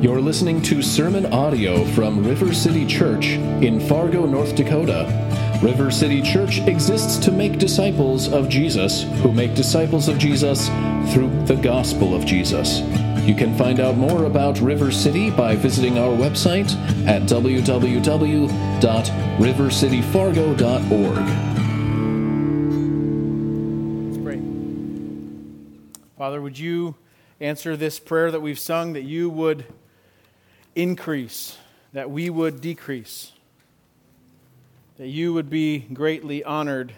You're listening to sermon audio from River City Church in Fargo, North Dakota. River City Church exists to make disciples of Jesus who make disciples of Jesus through the gospel of Jesus. You can find out more about River City by visiting our website at www.rivercityfargo.org. Let's pray. Father, would you answer this prayer that we've sung that you would increase, that we would decrease, that you would be greatly honored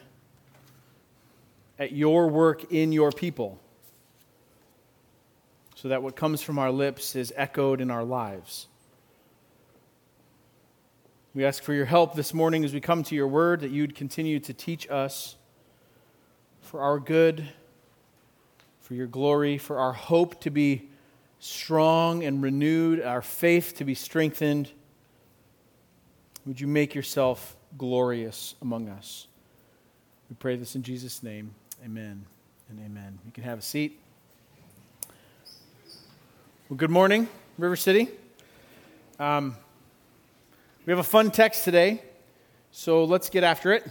at your work in your people, so that what comes from our lips is echoed in our lives. We ask for your help this morning as we come to your word, that you'd continue to teach us for our good for your glory, for our hope to be strong and renewed, our faith to be strengthened. Would you make yourself glorious among us? We pray this in Jesus' name. Amen and amen. You can have a seat. Well, good morning, River City. Um, we have a fun text today, so let's get after it.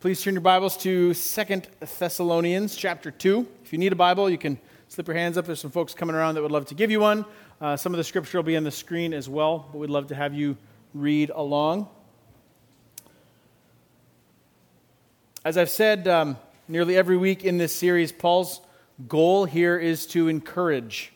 Please turn your Bibles to Second Thessalonians chapter 2. If you need a Bible, you can slip your hands up. There's some folks coming around that would love to give you one. Uh, some of the scripture will be on the screen as well, but we'd love to have you read along. As I've said um, nearly every week in this series, Paul's goal here is to encourage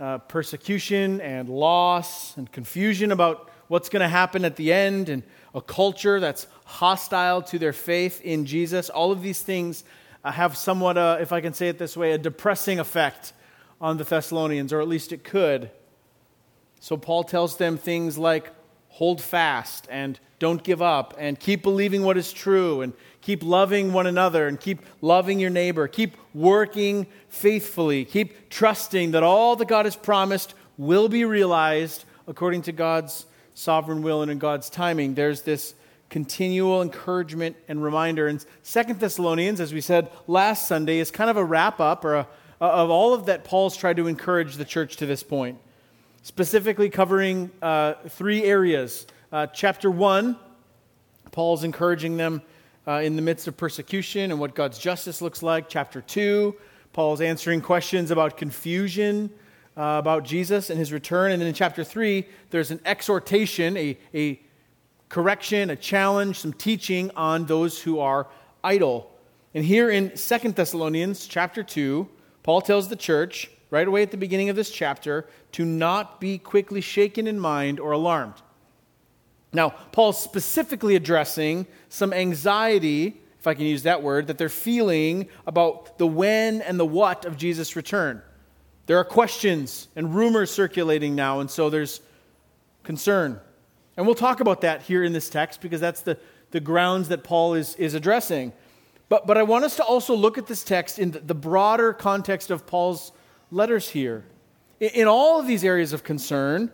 uh, persecution and loss and confusion about what's going to happen at the end and a culture that's hostile to their faith in Jesus. All of these things have somewhat, uh, if I can say it this way, a depressing effect on the Thessalonians, or at least it could. So Paul tells them things like hold fast and don't give up and keep believing what is true and keep loving one another and keep loving your neighbor. Keep working faithfully. Keep trusting that all that God has promised will be realized according to God's sovereign will and in God's timing. There's this continual encouragement and reminder. And Second Thessalonians, as we said last Sunday, is kind of a wrap up or a, of all of that Paul's tried to encourage the church to this point, specifically covering uh, three areas. Uh, chapter 1, Paul's encouraging them uh, in the midst of persecution and what God's justice looks like. Chapter 2, Paul's answering questions about confusion uh, about Jesus and his return. And then in chapter 3, there's an exhortation, a, a correction, a challenge, some teaching on those who are idle. And here in Second Thessalonians chapter 2, Paul tells the church, right away at the beginning of this chapter, to not be quickly shaken in mind or alarmed. Now, Paul's specifically addressing some anxiety, if I can use that word, that they're feeling about the when and the what of Jesus' return. There are questions and rumors circulating now, and so there's concern. And we'll talk about that here in this text because that's the, the grounds that Paul is, is addressing. But, but I want us to also look at this text in the, broader context of Paul's letters here. In, in all of these areas of concern,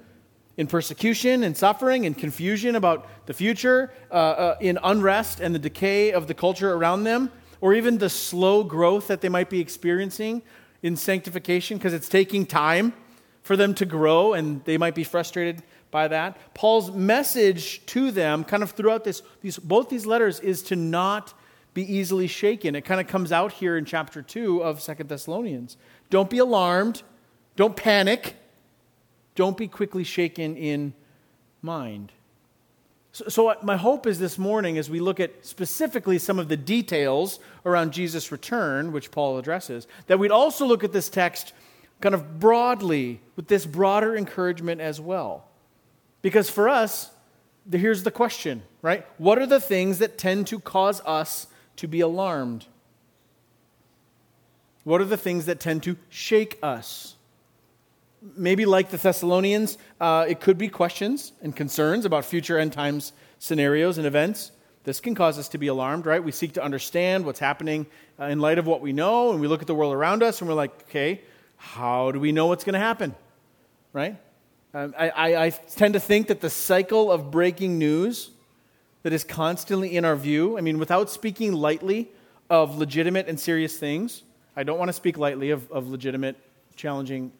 in persecution and suffering and confusion about the future, uh, uh, in unrest and the decay of the culture around them, or even the slow growth that they might be experiencing in sanctification because it's taking time for them to grow and they might be frustrated by that. Paul's message to them, kind of throughout this, these, both these letters, is to not be easily shaken. It kind of comes out here in chapter 2 of Second Thessalonians. Don't be alarmed. Don't panic. Don't be quickly shaken in mind. So, so, my hope is this morning, as we look at specifically some of the details around Jesus' return, which Paul addresses, that we'd also look at this text kind of broadly with this broader encouragement as well. Because for us, here's the question, right? What are the things that tend to cause us to be alarmed? What are the things that tend to shake us? maybe like the Thessalonians, uh, it could be questions and concerns about future end times scenarios and events. This can cause us to be alarmed, right? We seek to understand what's happening uh, in light of what we know, and we look at the world around us and we're like, okay, how do we know what's going to happen, right? Um, I, I, I tend to think that the cycle of breaking news that is constantly in our view, I mean, without speaking lightly of legitimate and serious things, I don't want to speak lightly of, of legitimate, challenging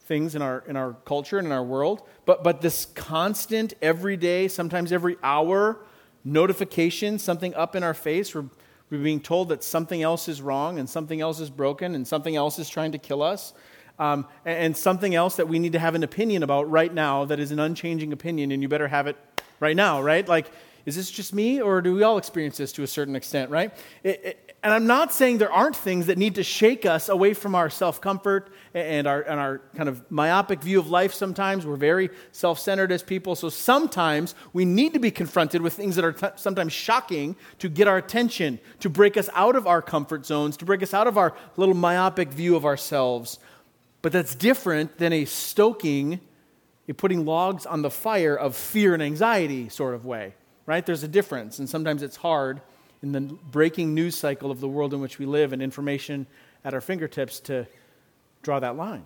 things in our, in our culture and in our world. But, but this constant, everyday, sometimes every hour notification, something up in our face, we're, we're being told that something else is wrong and something else is broken and something else is trying to kill us. Um, and, something else that we need to have an opinion about right now that is an unchanging opinion, and you better have it right now, right? Like, is this just me, or do we all experience this to a certain extent, right? It, it, and I'm not saying there aren't things that need to shake us away from our self comfort and our, and our kind of myopic view of life sometimes. We're very self centered as people. So sometimes we need to be confronted with things that are t- sometimes shocking to get our attention, to break us out of our comfort zones, to break us out of our little myopic view of ourselves. But that's different than a stoking, a putting logs on the fire of fear and anxiety sort of way, right? There's a difference. And sometimes it's hard in the breaking news cycle of the world in which we live and information at our fingertips to draw that line.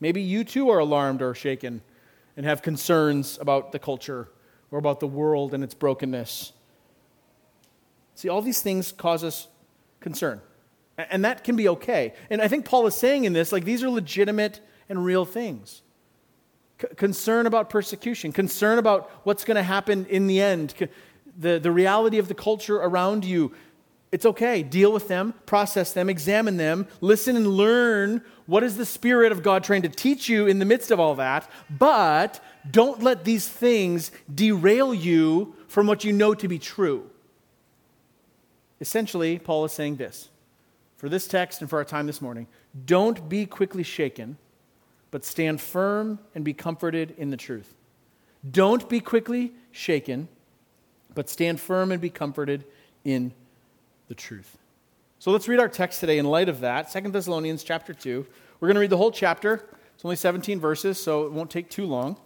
Maybe you too are alarmed or shaken and have concerns about the culture or about the world and its brokenness. See, all these things cause us concern. And that can be okay. And I think Paul is saying in this, like, these are legitimate and real things. C- concern about persecution, concern about what's going to happen in the end, the, the reality of the culture around you, it's okay. Deal with them, process them, examine them, listen and learn what is the Spirit of God trying to teach you in the midst of all that. But don't let these things derail you from what you know to be true. Essentially, Paul is saying this for this text and for our time this morning don't be quickly shaken, but stand firm and be comforted in the truth. Don't be quickly shaken but stand firm and be comforted in the truth. So let's read our text today in light of that. 2 Thessalonians chapter 2. We're going to read the whole chapter. It's only 17 verses, so it won't take too long.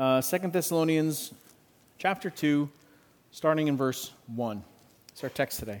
Uh, 2 Thessalonians chapter 2, starting in verse 1. It's our text today.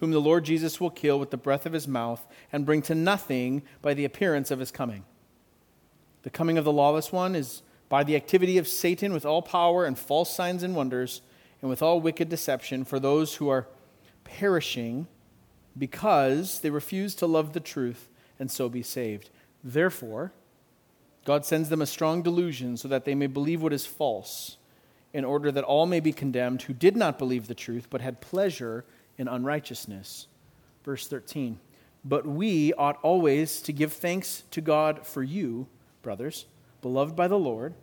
whom the Lord Jesus will kill with the breath of his mouth and bring to nothing by the appearance of his coming. The coming of the lawless one is by the activity of Satan with all power and false signs and wonders, and with all wicked deception for those who are perishing because they refuse to love the truth and so be saved. Therefore, God sends them a strong delusion so that they may believe what is false, in order that all may be condemned who did not believe the truth but had pleasure in unrighteousness. Verse 13. But we ought always to give thanks to God for you, brothers, beloved by the Lord,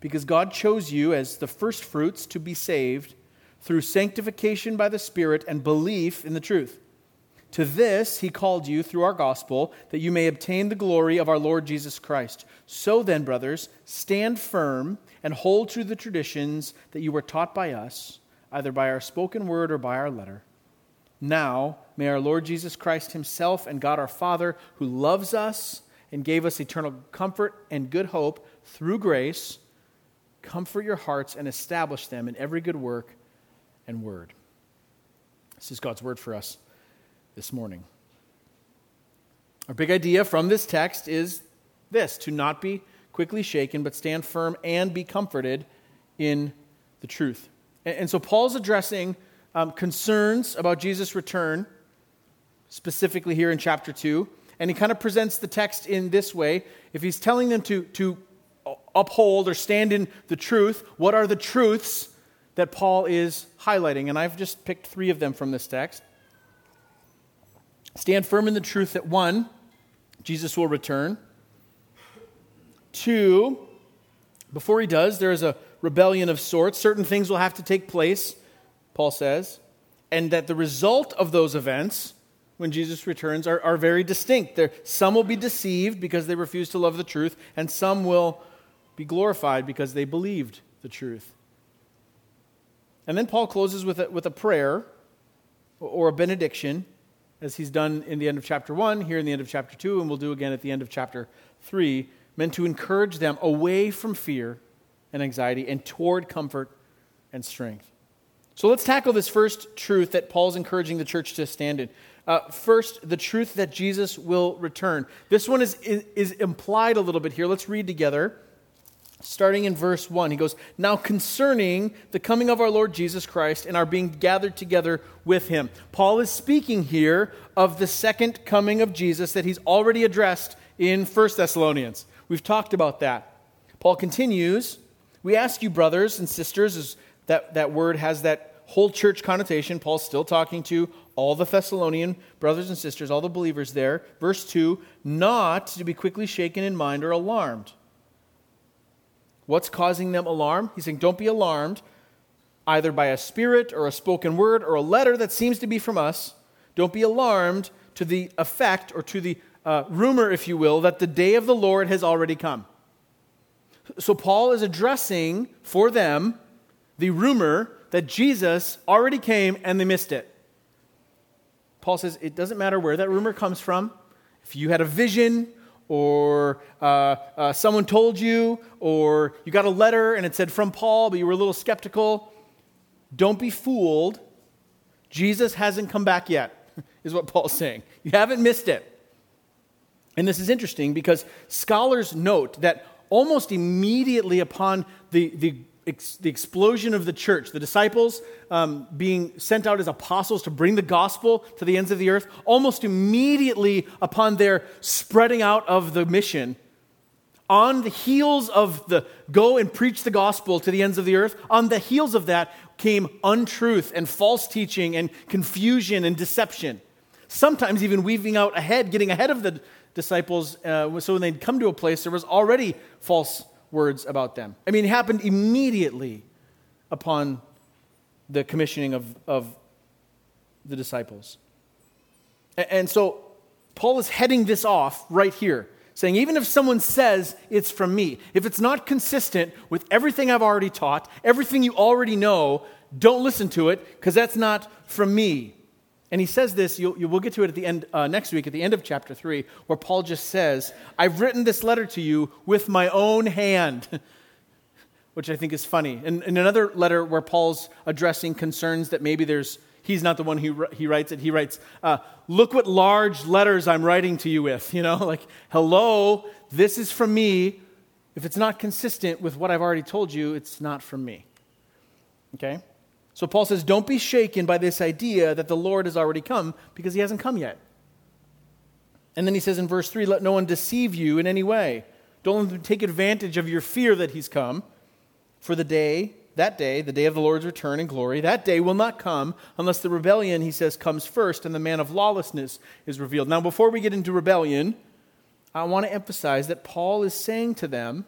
because God chose you as the firstfruits to be saved through sanctification by the Spirit and belief in the truth. To this he called you through our gospel, that you may obtain the glory of our Lord Jesus Christ. So then, brothers, stand firm and hold to the traditions that you were taught by us, either by our spoken word or by our letter. Now, may our Lord Jesus Christ Himself and God our Father, who loves us and gave us eternal comfort and good hope through grace, comfort your hearts and establish them in every good work and word. This is God's word for us this morning. Our big idea from this text is this to not be quickly shaken, but stand firm and be comforted in the truth. And so Paul's addressing um, concerns about Jesus' return, specifically here in chapter 2. And he kind of presents the text in this way. If he's telling them to, to uphold or stand in the truth, what are the truths that Paul is highlighting? And I've just picked three of them from this text. Stand firm in the truth that one, Jesus will return. 2, before he does, there is a rebellion of sorts. Certain things will have to take place, Paul says, and that the result of those events, when Jesus returns, are, are very distinct. There, some will be deceived because they refuse to love the truth, and some will be glorified because they believed the truth. And then Paul closes with a, with a prayer or a benediction, as he's done in the end of chapter 1, here in the end of chapter 2, and we'll do again at the end of chapter 3, meant to encourage them away from fear and anxiety and toward comfort and strength. So let's tackle this first truth that Paul's encouraging the church to stand in. Uh, first, the truth that Jesus will return. This one is, is, is implied a little bit here. Let's read together starting in verse 1. He goes, Now concerning the coming of our Lord Jesus Christ and our being gathered together with him. Paul is speaking here of the second coming of Jesus that he's already addressed in 1 Thessalonians. We've talked about that. Paul continues, We ask you, brothers and sisters, as that, that word has that whole church connotation. Paul's still talking to all the Thessalonian brothers and sisters, all the believers there. Verse 2 not to be quickly shaken in mind or alarmed What's causing them alarm? He's saying, Don't be alarmed either by a spirit or a spoken word or a letter that seems to be from us. Don't be alarmed to the effect or to the uh, rumor, if you will, that the day of the Lord has already come. So Paul is addressing for them the rumor that Jesus already came and they missed it. Paul says it doesn't matter where that rumor comes from. If you had a vision or uh, uh, someone told you, or you got a letter and it said from Paul, but you were a little skeptical. Don't be fooled. Jesus hasn't come back yet, is what Paul's saying. You haven't missed it. And this is interesting because scholars note that almost immediately upon the, the ex- the explosion of the church, the disciples um, being sent out as apostles to bring the gospel to the ends of the earth, almost immediately upon their spreading out of the mission, on the heels of the go and preach the gospel to the ends of the earth, on the heels of that came untruth and false teaching and confusion and deception. Sometimes even weaving out ahead, getting ahead of the disciples, uh, so when they'd come to a place, there was already false words about them. I mean, it happened immediately upon the commissioning of, of the disciples. And so Paul is heading this off right here, saying, even if someone says it's from me, if it's not consistent with everything I've already taught, everything you already know, don't listen to it because that's not from me. And he says this, you'll, you, we'll get to it at the end uh, next week, at the end of chapter 3, where Paul just says, I've written this letter to you with my own hand, which I think is funny. And in another letter where Paul's addressing concerns that maybe there's, he's not the one who he writes it, he writes, uh, Look what large letters I'm writing to you with. You know, like, hello, this is from me. If it's not consistent with what I've already told you, it's not from me. Okay? So Paul says, Don't be shaken by this idea that the Lord has already come because he hasn't come yet. And then he says in verse 3 Let no one deceive you in any way. Don't let them take advantage of your fear that he's come. For the day, that day, the day of the Lord's return in glory, that day will not come unless the rebellion, he says, comes first and the man of lawlessness is revealed. Now, before we get into rebellion, I want to emphasize that Paul is saying to them,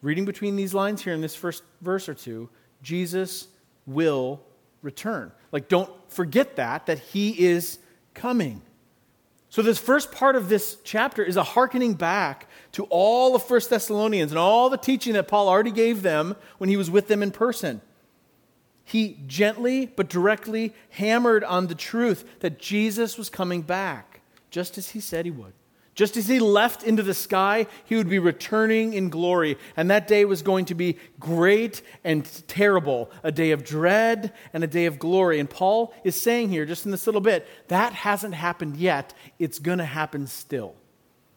reading between these lines here in this first verse or two, Jesus will return. Like, don't forget that, that he is coming. So, this first part of this chapter is a hearkening back to all of First Thessalonians and all the teaching that Paul already gave them when he was with them in person. He gently but directly hammered on the truth that Jesus was coming back, just as he said he would. Just as he left into the sky, he would be returning in glory. And that day was going to be great and terrible a day of dread and a day of glory. And Paul is saying here, just in this little bit, that hasn't happened yet. It's going to happen still.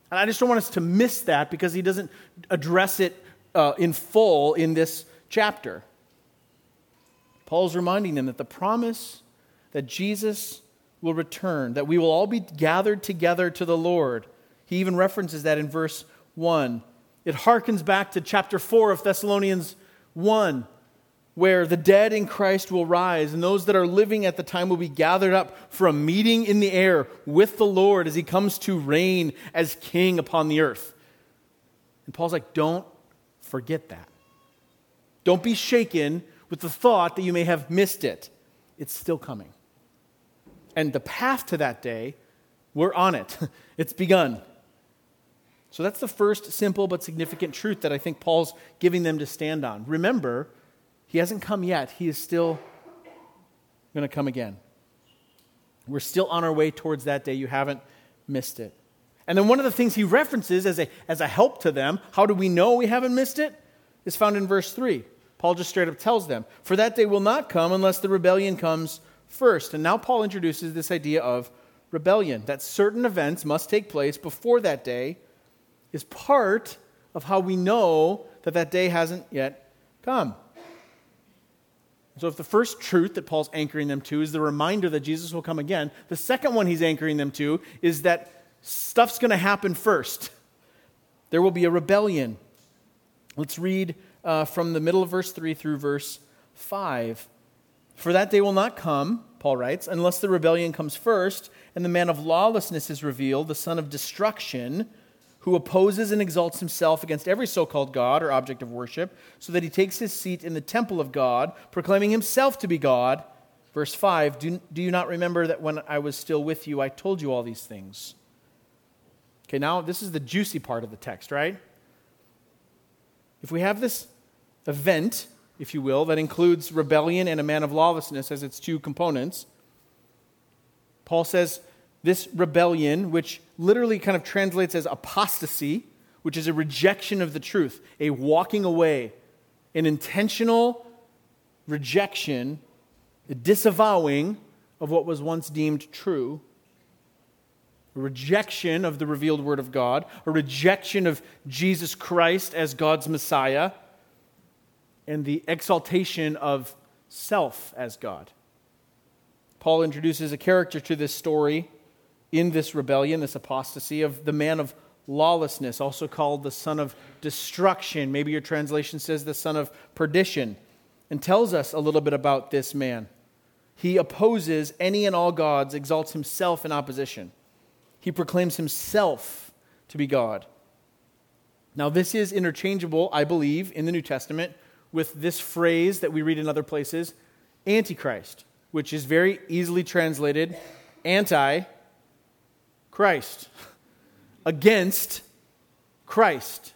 And I just don't want us to miss that because he doesn't address it uh, in full in this chapter. Paul's reminding them that the promise that Jesus will return, that we will all be gathered together to the Lord he even references that in verse 1. It harkens back to chapter 4 of Thessalonians 1, where the dead in Christ will rise, and those that are living at the time will be gathered up for a meeting in the air with the Lord as he comes to reign as king upon the earth. And Paul's like, don't forget that. Don't be shaken with the thought that you may have missed it. It's still coming. And the path to that day, we're on it. it's begun. So that's the first simple but significant truth that I think Paul's giving them to stand on. Remember, he hasn't come yet, he is still going to come again. We're still on our way towards that day. You haven't missed it. And then one of the things he references as a, as a help to them, how do we know we haven't missed it, is found in verse 3. Paul just straight up tells them, For that day will not come unless the rebellion comes first. And now Paul introduces this idea of rebellion, that certain events must take place before that day, is part of how we know that that day hasn't yet come. So, if the first truth that Paul's anchoring them to is the reminder that Jesus will come again, the second one he's anchoring them to is that stuff's going to happen first. There will be a rebellion. Let's read uh, from the middle of verse 3 through verse 5. For that day will not come, Paul writes, unless the rebellion comes first and the man of lawlessness is revealed, the son of destruction who opposes and exalts himself against every so called God or object of worship, so that he takes his seat in the temple of God, proclaiming himself to be God. Verse 5 Do, do you not remember that when I was still with you, I told you all these things? Okay, now this is the juicy part of the text, right? If we have this event, if you will, that includes rebellion and a man of lawlessness as its two components, Paul says, this rebellion, which literally kind of translates as apostasy, which is a rejection of the truth, a walking away, an intentional rejection, a disavowing of what was once deemed true, a rejection of the revealed Word of God, a rejection of Jesus Christ as God's Messiah, and the exaltation of self as God. Paul introduces a character to this story in this rebellion, this apostasy, of the man of lawlessness, also called the son of destruction. Maybe your translation says the son of perdition, and tells us a little bit about this man. He opposes any and all gods, exalts himself in opposition. He proclaims himself to be God. Now, this is interchangeable, I believe, in the New Testament with this phrase that we read in other places, Antichrist, which is very easily translated anti Christ. Against Christ.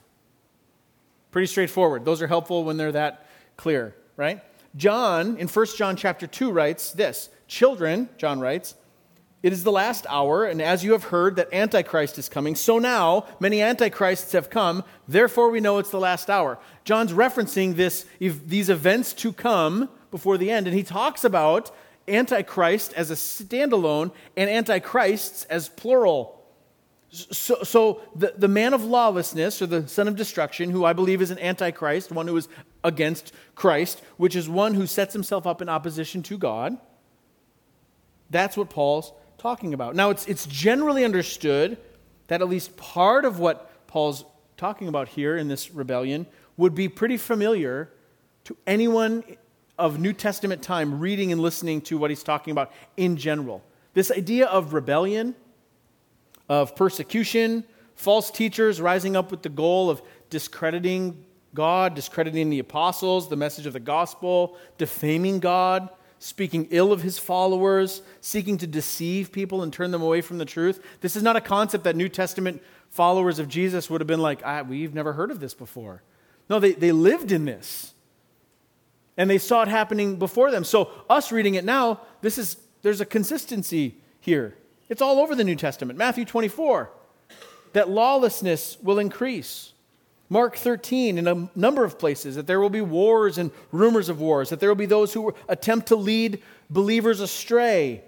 Pretty straightforward. Those are helpful when they're that clear, right? John, in 1 John chapter 2, writes this Children, John writes, it is the last hour, and as you have heard that Antichrist is coming, so now many Antichrists have come, therefore we know it's the last hour. John's referencing this, these events to come before the end, and he talks about Antichrist as a standalone and Antichrists as plural. So, so the, the man of lawlessness, or the son of destruction, who I believe is an Antichrist, one who is against Christ, which is one who sets himself up in opposition to God, that's what Paul's talking about. Now, it's, it's generally understood that at least part of what Paul's talking about here in this rebellion would be pretty familiar to anyone of New Testament time reading and listening to what he's talking about in general. This idea of rebellion, of persecution, false teachers rising up with the goal of discrediting God, discrediting the apostles, the message of the gospel, defaming God, speaking ill of his followers, seeking to deceive people and turn them away from the truth. This is not a concept that New Testament followers of Jesus would have been like, ah, we've never heard of this before. No, they, they lived in this and they saw it happening before them. So, us reading it now, this is, there's a consistency here. It's all over the New Testament. Matthew 24, that lawlessness will increase. Mark 13, in a number of places, that there will be wars and rumors of wars, that there will be those who attempt to lead believers astray,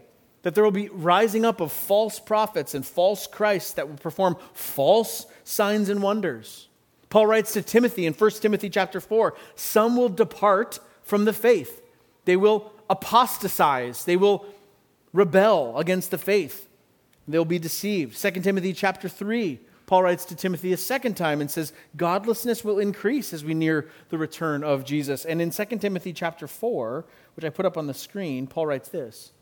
that there will be rising up of false prophets and false Christs that will perform false signs and wonders. Paul writes to Timothy in 1 Timothy chapter 4 some will depart from the faith. They will apostatize. They will rebel against the faith. They'll be deceived. 2 Timothy chapter 3, Paul writes to Timothy a second time and says, Godlessness will increase as we near the return of Jesus. And in 2 Timothy chapter 4, which I put up on the screen, Paul writes this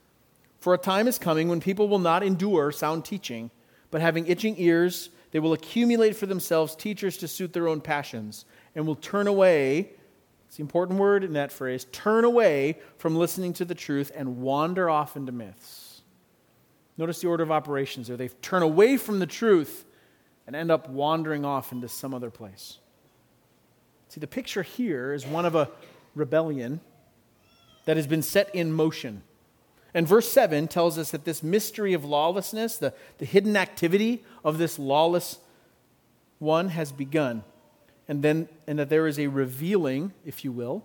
For a time is coming when people will not endure sound teaching, but having itching ears, they will accumulate for themselves teachers to suit their own passions and will turn away. It's the important word in that phrase turn away from listening to the truth and wander off into myths. Notice the order of operations there. They turn away from the truth and end up wandering off into some other place. See, the picture here is one of a rebellion that has been set in motion. And verse 7 tells us that this mystery of lawlessness, the, the hidden activity of this lawless one, has begun. And then, and that there is a revealing, if you will,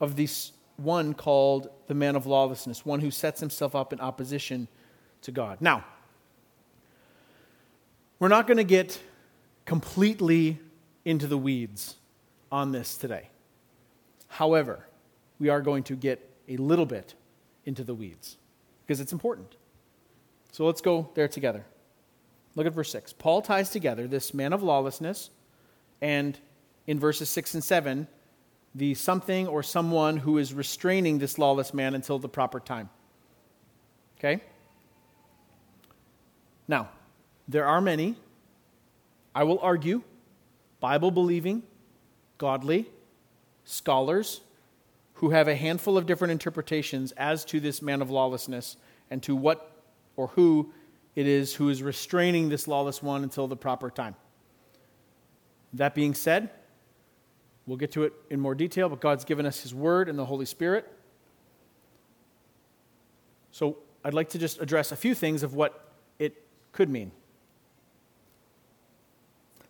of this one called the man of lawlessness, one who sets himself up in opposition to God. Now, we're not going to get completely into the weeds on this today. However, we are going to get a little bit into the weeds because it's important. So let's go there together. Look at verse 6. Paul ties together this man of lawlessness and in verses 6 and 7, the something or someone who is restraining this lawless man until the proper time. Okay? Now, there are many, I will argue, Bible believing, godly scholars who have a handful of different interpretations as to this man of lawlessness and to what or who it is who is restraining this lawless one until the proper time. That being said, we'll get to it in more detail, but God's given us His Word and the Holy Spirit. So I'd like to just address a few things of what it could mean.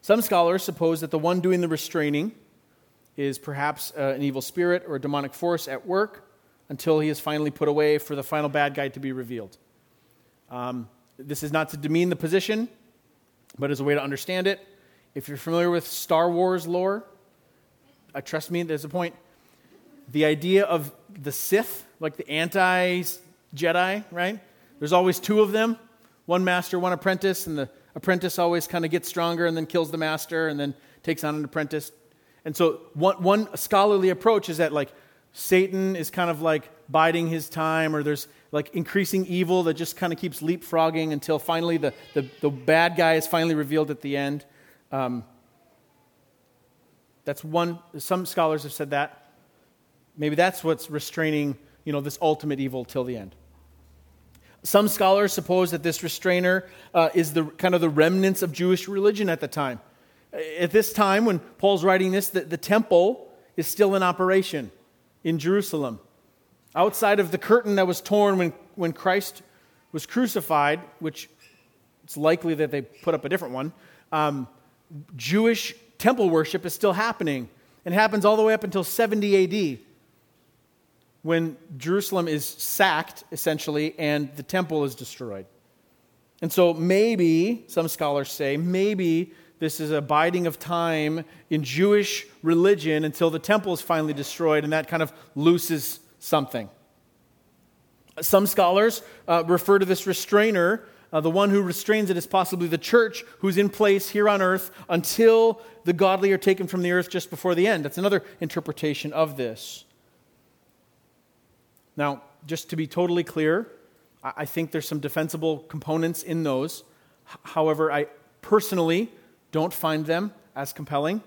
Some scholars suppose that the one doing the restraining is perhaps uh, an evil spirit or a demonic force at work until he is finally put away for the final bad guy to be revealed. Um, this is not to demean the position, but as a way to understand it. If you're familiar with Star Wars lore, uh, trust me, there's a point. The idea of the Sith, like the anti Jedi, right? There's always two of them one master, one apprentice, and the apprentice always kind of gets stronger and then kills the master and then takes on an apprentice. And so, one, one scholarly approach is that, like, Satan is kind of like biding his time, or there's like increasing evil that just kind of keeps leapfrogging until finally the, the, the bad guy is finally revealed at the end. Um, that's one, some scholars have said that. Maybe that's what's restraining, you know, this ultimate evil till the end. Some scholars suppose that this restrainer uh, is the kind of the remnants of Jewish religion at the time. At this time, when Paul's writing this, the, the temple is still in operation in Jerusalem. Outside of the curtain that was torn when, when Christ was crucified, which it's likely that they put up a different one, um, Jewish temple worship is still happening. It happens all the way up until 70 AD when Jerusalem is sacked, essentially, and the temple is destroyed. And so maybe, some scholars say, maybe this is a biding of time in Jewish religion until the temple is finally destroyed, and that kind of looses something. Some scholars uh, refer to this restrainer, uh, the one who restrains it is possibly the church who's in place here on earth until the godly are taken from the earth just before the end. That's another interpretation of this. Now, just to be totally clear, I, think there's some defensible components in those. However, I personally don't find them as compelling.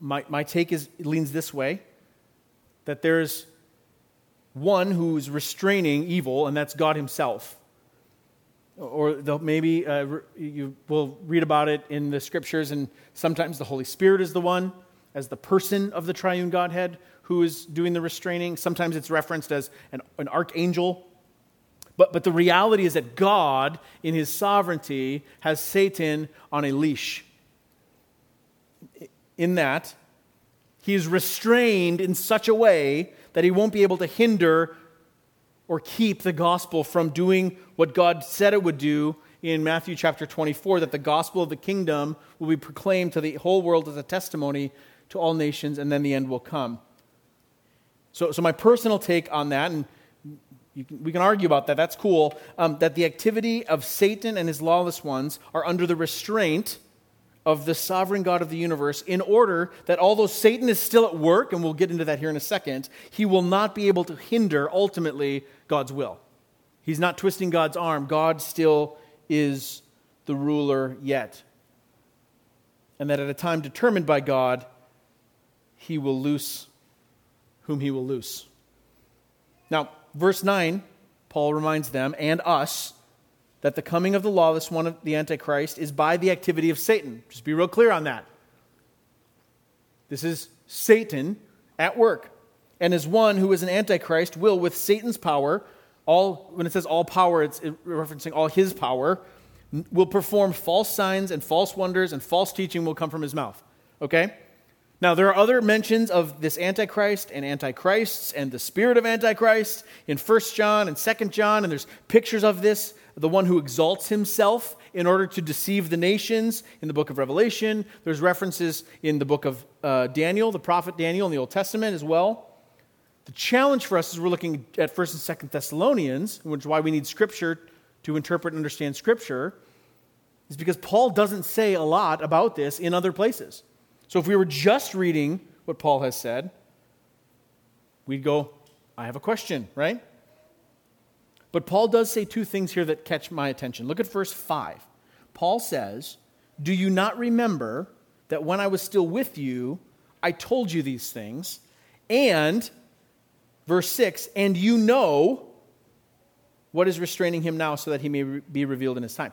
My, my take is, leans this way that there's one who's restraining evil, and that's God Himself. Or maybe uh, you will read about it in the scriptures, and sometimes the Holy Spirit is the one, as the person of the triune Godhead, who is doing the restraining. Sometimes it's referenced as an, an archangel but, but the reality is that God, in his sovereignty, has Satan on a leash. In that, he is restrained in such a way that he won't be able to hinder or keep the gospel from doing what God said it would do in Matthew chapter 24 that the gospel of the kingdom will be proclaimed to the whole world as a testimony to all nations, and then the end will come. So, so my personal take on that, and can, we can argue about that, that's cool, um, that the activity of Satan and his lawless ones are under the restraint of the sovereign God of the universe in order that although Satan is still at work, and we'll get into that here in a second, he will not be able to hinder ultimately God's will. He's not twisting God's arm. God still is the ruler yet. And that at a time determined by God, he will loose whom he will loose. Now, verse 9, Paul reminds them and us that the coming of the lawless one of the Antichrist is by the activity of Satan. Just be real clear on that. This is Satan at work. And as one who is an Antichrist will, with Satan's power, all when it says all power, it's referencing all his power, will perform false signs and false wonders, and false teaching will come from his mouth. Okay? Now, there are other mentions of this Antichrist and Antichrists and the spirit of Antichrist in 1 John and 2 John, and there's pictures of this the one who exalts himself in order to deceive the nations in the book of Revelation. There's references in the book of uh, Daniel, the prophet Daniel in the Old Testament as well. The challenge for us is we're looking at 1st and 2nd Thessalonians, which is why we need Scripture to interpret and understand Scripture, is because Paul doesn't say a lot about this in other places. So if we were just reading what Paul has said, we'd go, I have a question, right? But Paul does say two things here that catch my attention. Look at verse 5. Paul says, Do you not remember that when I was still with you, I told you these things? And, verse 6, and you know what is restraining him now so that he may be revealed in his time.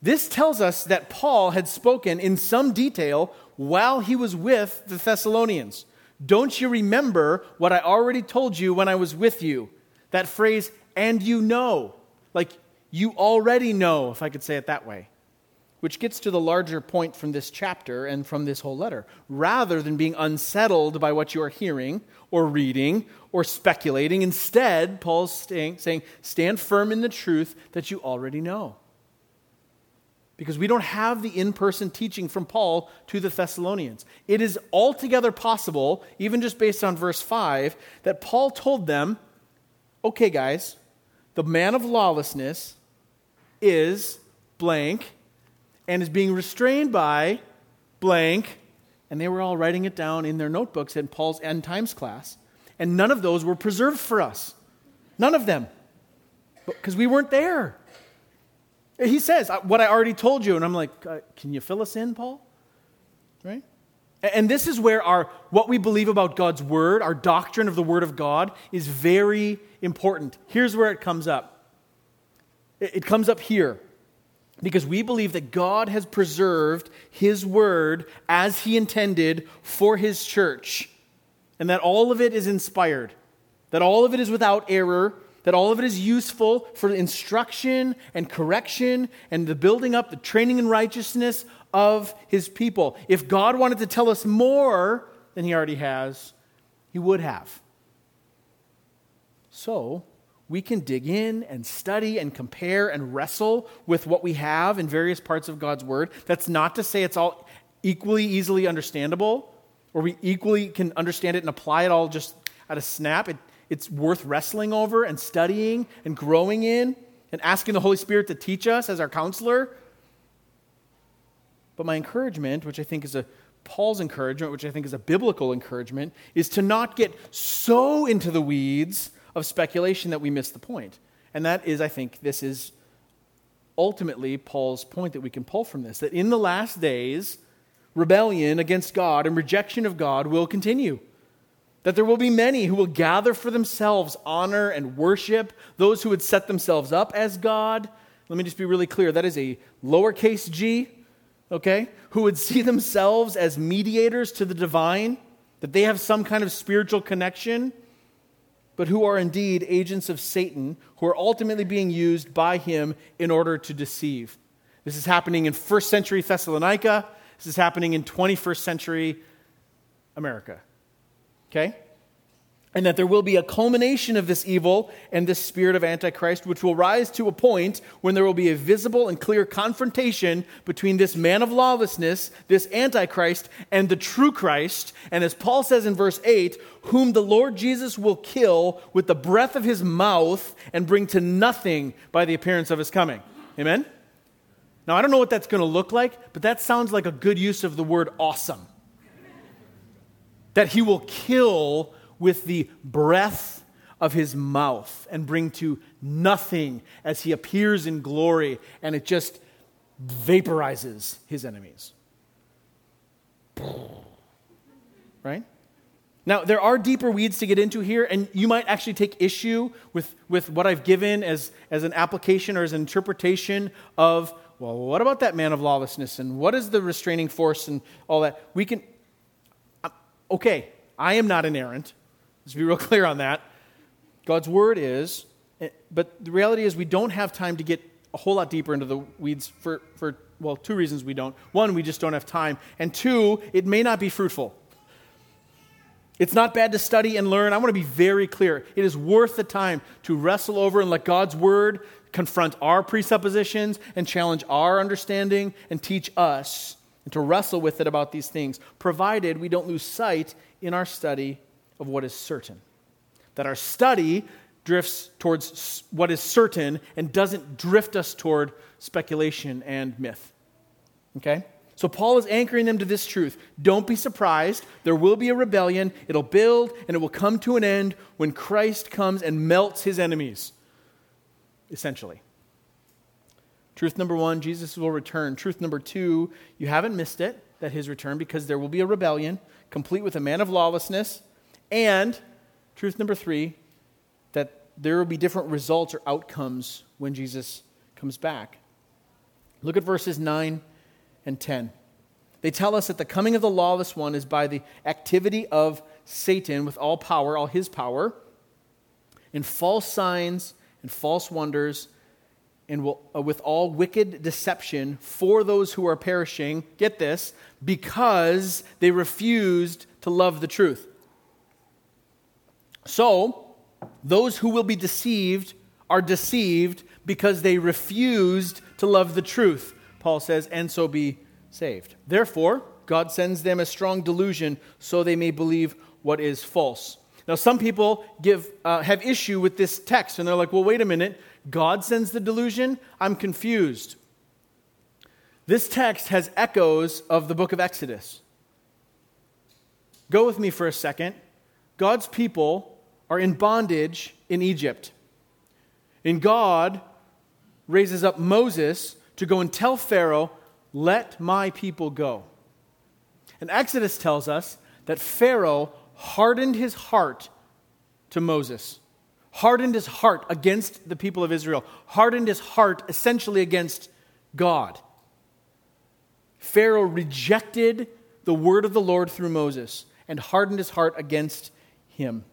This tells us that Paul had spoken in some detail while he was with the Thessalonians. Don't you remember what I already told you when I was with you? That phrase, and you know. Like, you already know, if I could say it that way. Which gets to the larger point from this chapter and from this whole letter. Rather than being unsettled by what you are hearing or reading or speculating, instead, Paul's saying, saying stand firm in the truth that you already know. Because we don't have the in person teaching from Paul to the Thessalonians. It is altogether possible, even just based on verse 5, that Paul told them, okay, guys, the man of lawlessness is blank and is being restrained by blank. And they were all writing it down in their notebooks in Paul's end times class. And none of those were preserved for us. None of them. Because we weren't there. He says, What I already told you. And I'm like, uh, Can you fill us in, Paul? Right? And this is where our what we believe about God's word, our doctrine of the word of God is very important. Here's where it comes up. It comes up here because we believe that God has preserved his word as he intended for his church and that all of it is inspired, that all of it is without error, that all of it is useful for instruction and correction and the building up, the training in righteousness of his people. If God wanted to tell us more than he already has, he would have. So, we can dig in and study and compare and wrestle with what we have in various parts of God's Word. That's not to say it's all equally easily understandable, or we equally can understand it and apply it all just at a snap. It, it's worth wrestling over and studying and growing in and asking the Holy Spirit to teach us as our counselor. But my encouragement, which I think is a Paul's encouragement, which I think is a biblical encouragement, is to not get so into the weeds of speculation that we miss the point. And that is, I think, this is ultimately Paul's point that we can pull from this that in the last days, rebellion against God and rejection of God will continue. That there will be many who will gather for themselves honor and worship, those who would set themselves up as God. Let me just be really clear that is a lowercase g, okay? Who would see themselves as mediators to the divine, that they have some kind of spiritual connection but who are indeed agents of Satan, who are ultimately being used by him in order to deceive. This is happening in first century Thessalonica. This is happening in 21st century America. Okay? And that there will be a culmination of this evil and this spirit of Antichrist, which will rise to a point when there will be a visible and clear confrontation between this man of lawlessness, this Antichrist, and the true Christ. And as Paul says in verse 8, whom the Lord Jesus will kill with the breath of his mouth and bring to nothing by the appearance of his coming. Amen? Now, I don't know what that's going to look like, but that sounds like a good use of the word awesome. That he will kill with the breath of his mouth and bring to nothing as he appears in glory. And it just vaporizes his enemies. Right? Now, there are deeper weeds to get into here, and you might actually take issue with, with what I've given as, as an application or as an interpretation of, well, what about that man of lawlessness, and what is the restraining force, and all that. We can, uh, okay, I am not inerrant. Let's be real clear on that. God's word is, eh, but the reality is we don't have time to get a whole lot deeper into the weeds for, for well, two reasons we don't. One, we just don't have time. And two, it may not be fruitful. It's not bad to study and learn. I want to be very clear. It is worth the time to wrestle over and let God's word confront our presuppositions and challenge our understanding and teach us and to wrestle with it about these things, provided we don't lose sight in our study of what is certain. That our study drifts towards what is certain and doesn't drift us toward speculation and myth. Okay? So Paul is anchoring them to this truth. Don't be surprised. There will be a rebellion. It'll build and it will come to an end when Christ comes and melts his enemies, essentially. Truth number one, Jesus will return. Truth number two, you haven't missed it, that his return, because there will be a rebellion, complete with a man of lawlessness. And truth number three, that there will be different results or outcomes when Jesus comes back. Look at verses 9 and 10. They tell us that the coming of the lawless one is by the activity of Satan with all power, all his power, in false signs and false wonders, and will, uh, with all wicked deception for those who are perishing. Get this, because they refused to love the truth. So, those who will be deceived are deceived because they refused to love the truth. Paul says, and so be saved. Therefore, God sends them a strong delusion so they may believe what is false. Now, some people give, uh, have issue with this text, and they're like, well, wait a minute. God sends the delusion? I'm confused. This text has echoes of the book of Exodus. Go with me for a second. God's people are in bondage in Egypt. And God raises up Moses to go and tell Pharaoh, Let my people go. And Exodus tells us that Pharaoh hardened his heart to Moses, hardened his heart against the people of Israel, hardened his heart essentially against God. Pharaoh rejected the word of the Lord through Moses and hardened his heart against him.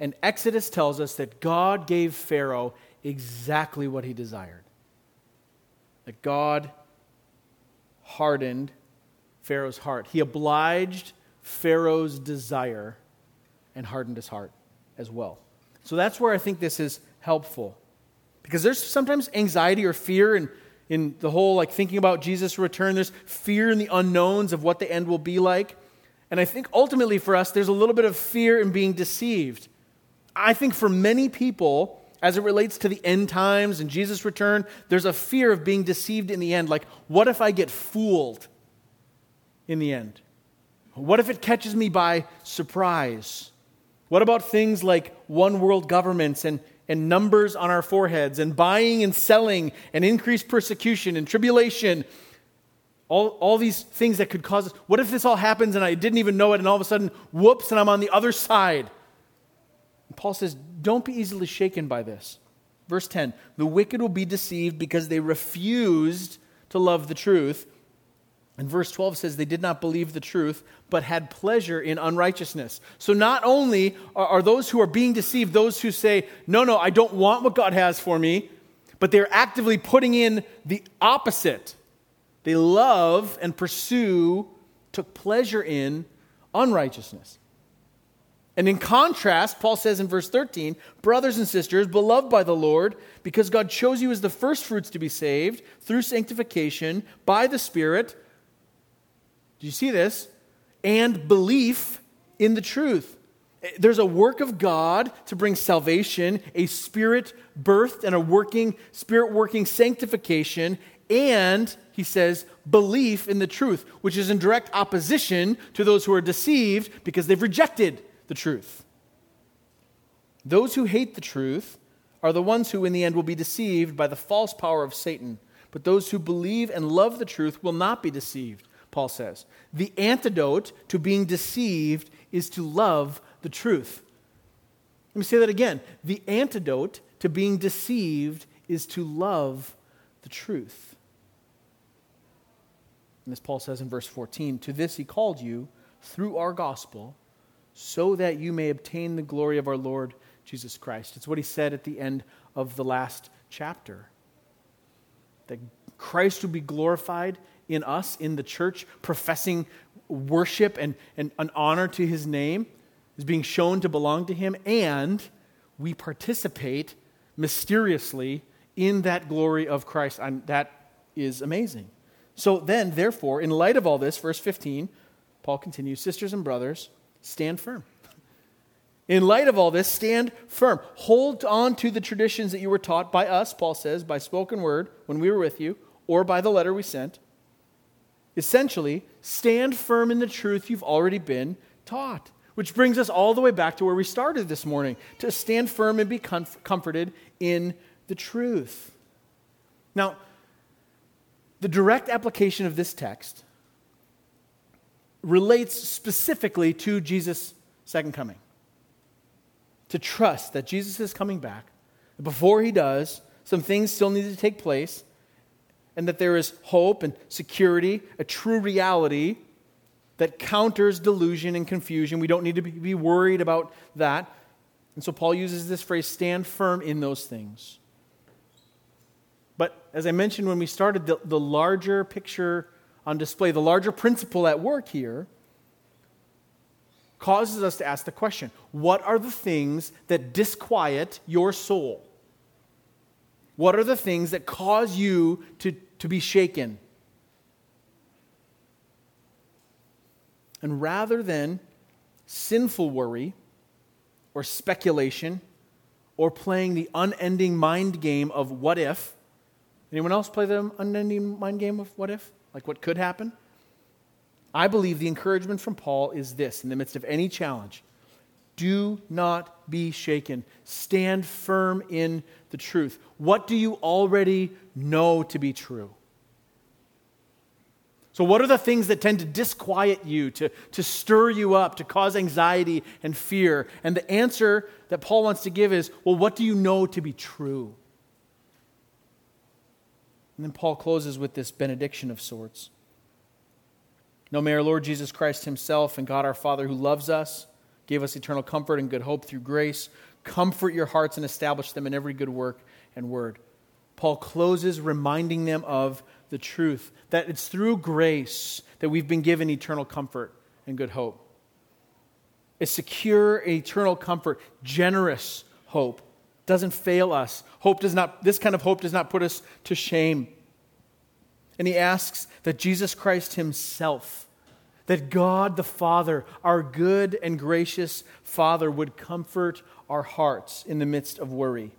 And Exodus tells us that God gave Pharaoh exactly what he desired that God hardened Pharaoh's heart. He obliged Pharaoh's desire and hardened his heart as well. So that's where I think this is helpful. Because there's sometimes anxiety or fear in, in the whole like thinking about Jesus' return. There's fear in the unknowns of what the end will be like. And I think ultimately for us, there's a little bit of fear in being deceived. I think for many people, as it relates to the end times and Jesus' return, there's a fear of being deceived in the end. Like, what if I get fooled in the end? What if it catches me by surprise? What about things like one world governments and, and numbers on our foreheads and buying and selling and increased persecution and tribulation? All, all these things that could cause us. What if this all happens and I didn't even know it and all of a sudden, whoops, and I'm on the other side? Paul says, don't be easily shaken by this. Verse 10 The wicked will be deceived because they refused to love the truth. And verse 12 says they did not believe the truth, but had pleasure in unrighteousness. So not only are, are those who are being deceived those who say, No, no, I don't want what God has for me, but they're actively putting in the opposite. They love and pursue, took pleasure in unrighteousness. And in contrast, Paul says in verse 13, Brothers and sisters, beloved by the Lord, because God chose you as the firstfruits to be saved through sanctification by the Spirit. Do you see this? And belief in the truth. There's a work of God to bring salvation, a spirit birthed and a working, spirit working sanctification, and, he says, belief in the truth, which is in direct opposition to those who are deceived because they've rejected the truth. Those who hate the truth are the ones who, in the end, will be deceived by the false power of Satan. but those who believe and love the truth will not be deceived, Paul says. The antidote to being deceived is to love the truth. Let me say that again. The antidote to being deceived is to love the truth. And as Paul says in verse 14, to this he called you through our gospel, so that you may obtain the glory of our Lord Jesus Christ. It's what he said at the end of the last chapter. That Christ would be glorified in us, in the church, professing worship and, and an honor to his name is being shown to belong to him, and we participate mysteriously in that glory of Christ. And that is amazing. So then, therefore, in light of all this, verse 15, Paul continues Sisters and brothers, stand firm. In light of all this, stand firm. Hold on to the traditions that you were taught by us, Paul says, by spoken word when we were with you, or by the letter we sent. Essentially, stand firm in the truth you've already been taught. Which brings us all the way back to where we started this morning to stand firm and be comf- comforted in the truth. Now, the direct application of this text relates specifically to Jesus' second coming. To trust that Jesus is coming back. Before he does, some things still need to take place, and that there is hope and security, a true reality that counters delusion and confusion. We don't need to be worried about that. And so Paul uses this phrase stand firm in those things. But as I mentioned when we started, the, the larger picture on display, the larger principle at work here, causes us to ask the question what are the things that disquiet your soul? What are the things that cause you to, to be shaken? And rather than sinful worry or speculation or playing the unending mind game of what if, anyone else play the unending mind game of what if? Like what could happen? I believe the encouragement from Paul is this in the midst of any challenge do not be shaken. Stand firm in the truth. What do you already know to be true? So, what are the things that tend to disquiet you, to, to stir you up, to cause anxiety and fear? And the answer that Paul wants to give is well, what do you know to be true? And then Paul closes with this benediction of sorts. Now, may our Lord Jesus Christ Himself and God our Father, who loves us, gave us eternal comfort and good hope through grace, comfort your hearts and establish them in every good work and word. Paul closes reminding them of the truth that it's through grace that we've been given eternal comfort and good hope. A secure, eternal comfort, generous hope doesn't fail us. Hope does not, this kind of hope does not put us to shame. And he asks that Jesus Christ himself, that God the Father, our good and gracious Father, would comfort our hearts in the midst of worry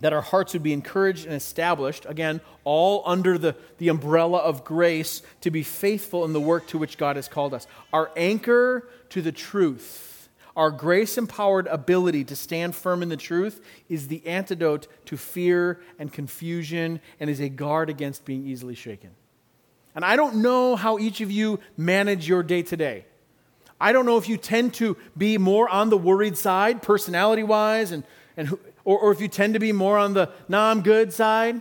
that our hearts would be encouraged and established, again, all under the, the umbrella of grace, to be faithful in the work to which God has called us. Our anchor to the truth, our grace empowered ability to stand firm in the truth, is the antidote to fear and confusion and is a guard against being easily shaken. And I don't know how each of you manage your day to day. I don't know if you tend to be more on the worried side, personality wise, and, and or, or if you tend to be more on the nah, I'm good side.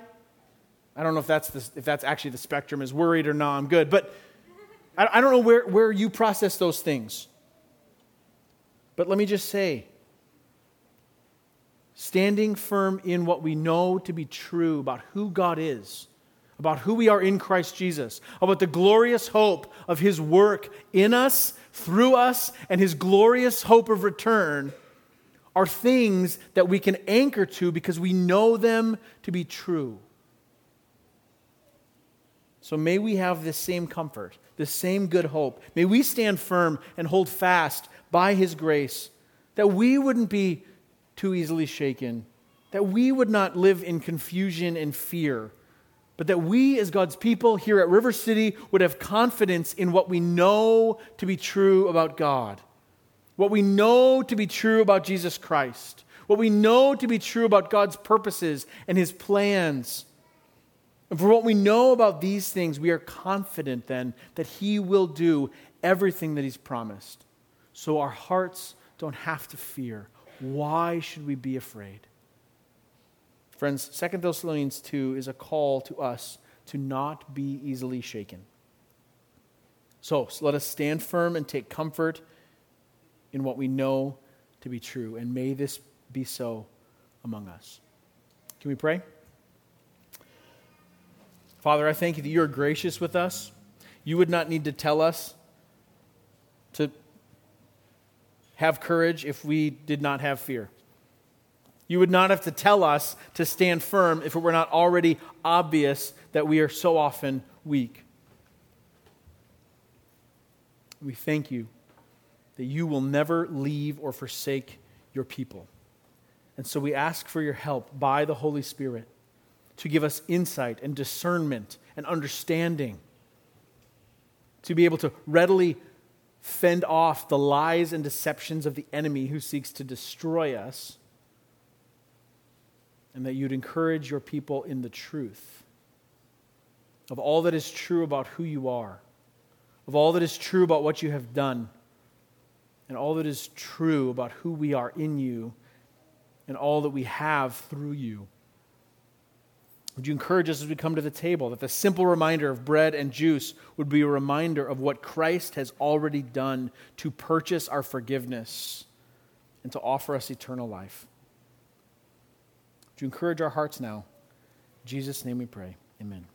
I don't know if that's, the, if that's actually the spectrum, is worried or nah, I'm good. But I, I don't know where, where you process those things. But let me just say standing firm in what we know to be true about who God is, about who we are in Christ Jesus, about the glorious hope of His work in us, through us, and His glorious hope of return are things that we can anchor to because we know them to be true. So may we have this same comfort, this same good hope. May we stand firm and hold fast by His grace that we wouldn't be too easily shaken, that we would not live in confusion and fear, but that we, as God's people here at River City, would have confidence in what we know to be true about God what we know to be true about Jesus Christ, what we know to be true about God's purposes and his plans, And for what we know about these things, we are confident then that He will do everything that He's promised. So our hearts don't have to fear. Why should we be afraid? Friends, 2 Thessalonians 2 is a call to us to not be easily shaken. So, so let us stand firm and take comfort in what we know to be true. And may this be so among us. Can we pray? Father, I thank you that you are gracious with us. You would not need to tell us to have courage if we did not have fear. You would not have to tell us to stand firm if it were not already obvious that we are so often weak. We thank you that you will never leave or forsake your people. And so we ask for your help by the Holy Spirit to give us insight and discernment and understanding, to be able to readily fend off the lies and deceptions of the enemy who seeks to destroy us, and that you'd encourage your people in the truth of all that is true about who you are, of all that is true about what you have done and all that is true about who we are in you and all that we have through you. Would you encourage us as we come to the table that the simple reminder of bread and juice would be a reminder of what Christ has already done to purchase our forgiveness and to offer us eternal life? Would you encourage our hearts now? In Jesus' name we pray. Amen.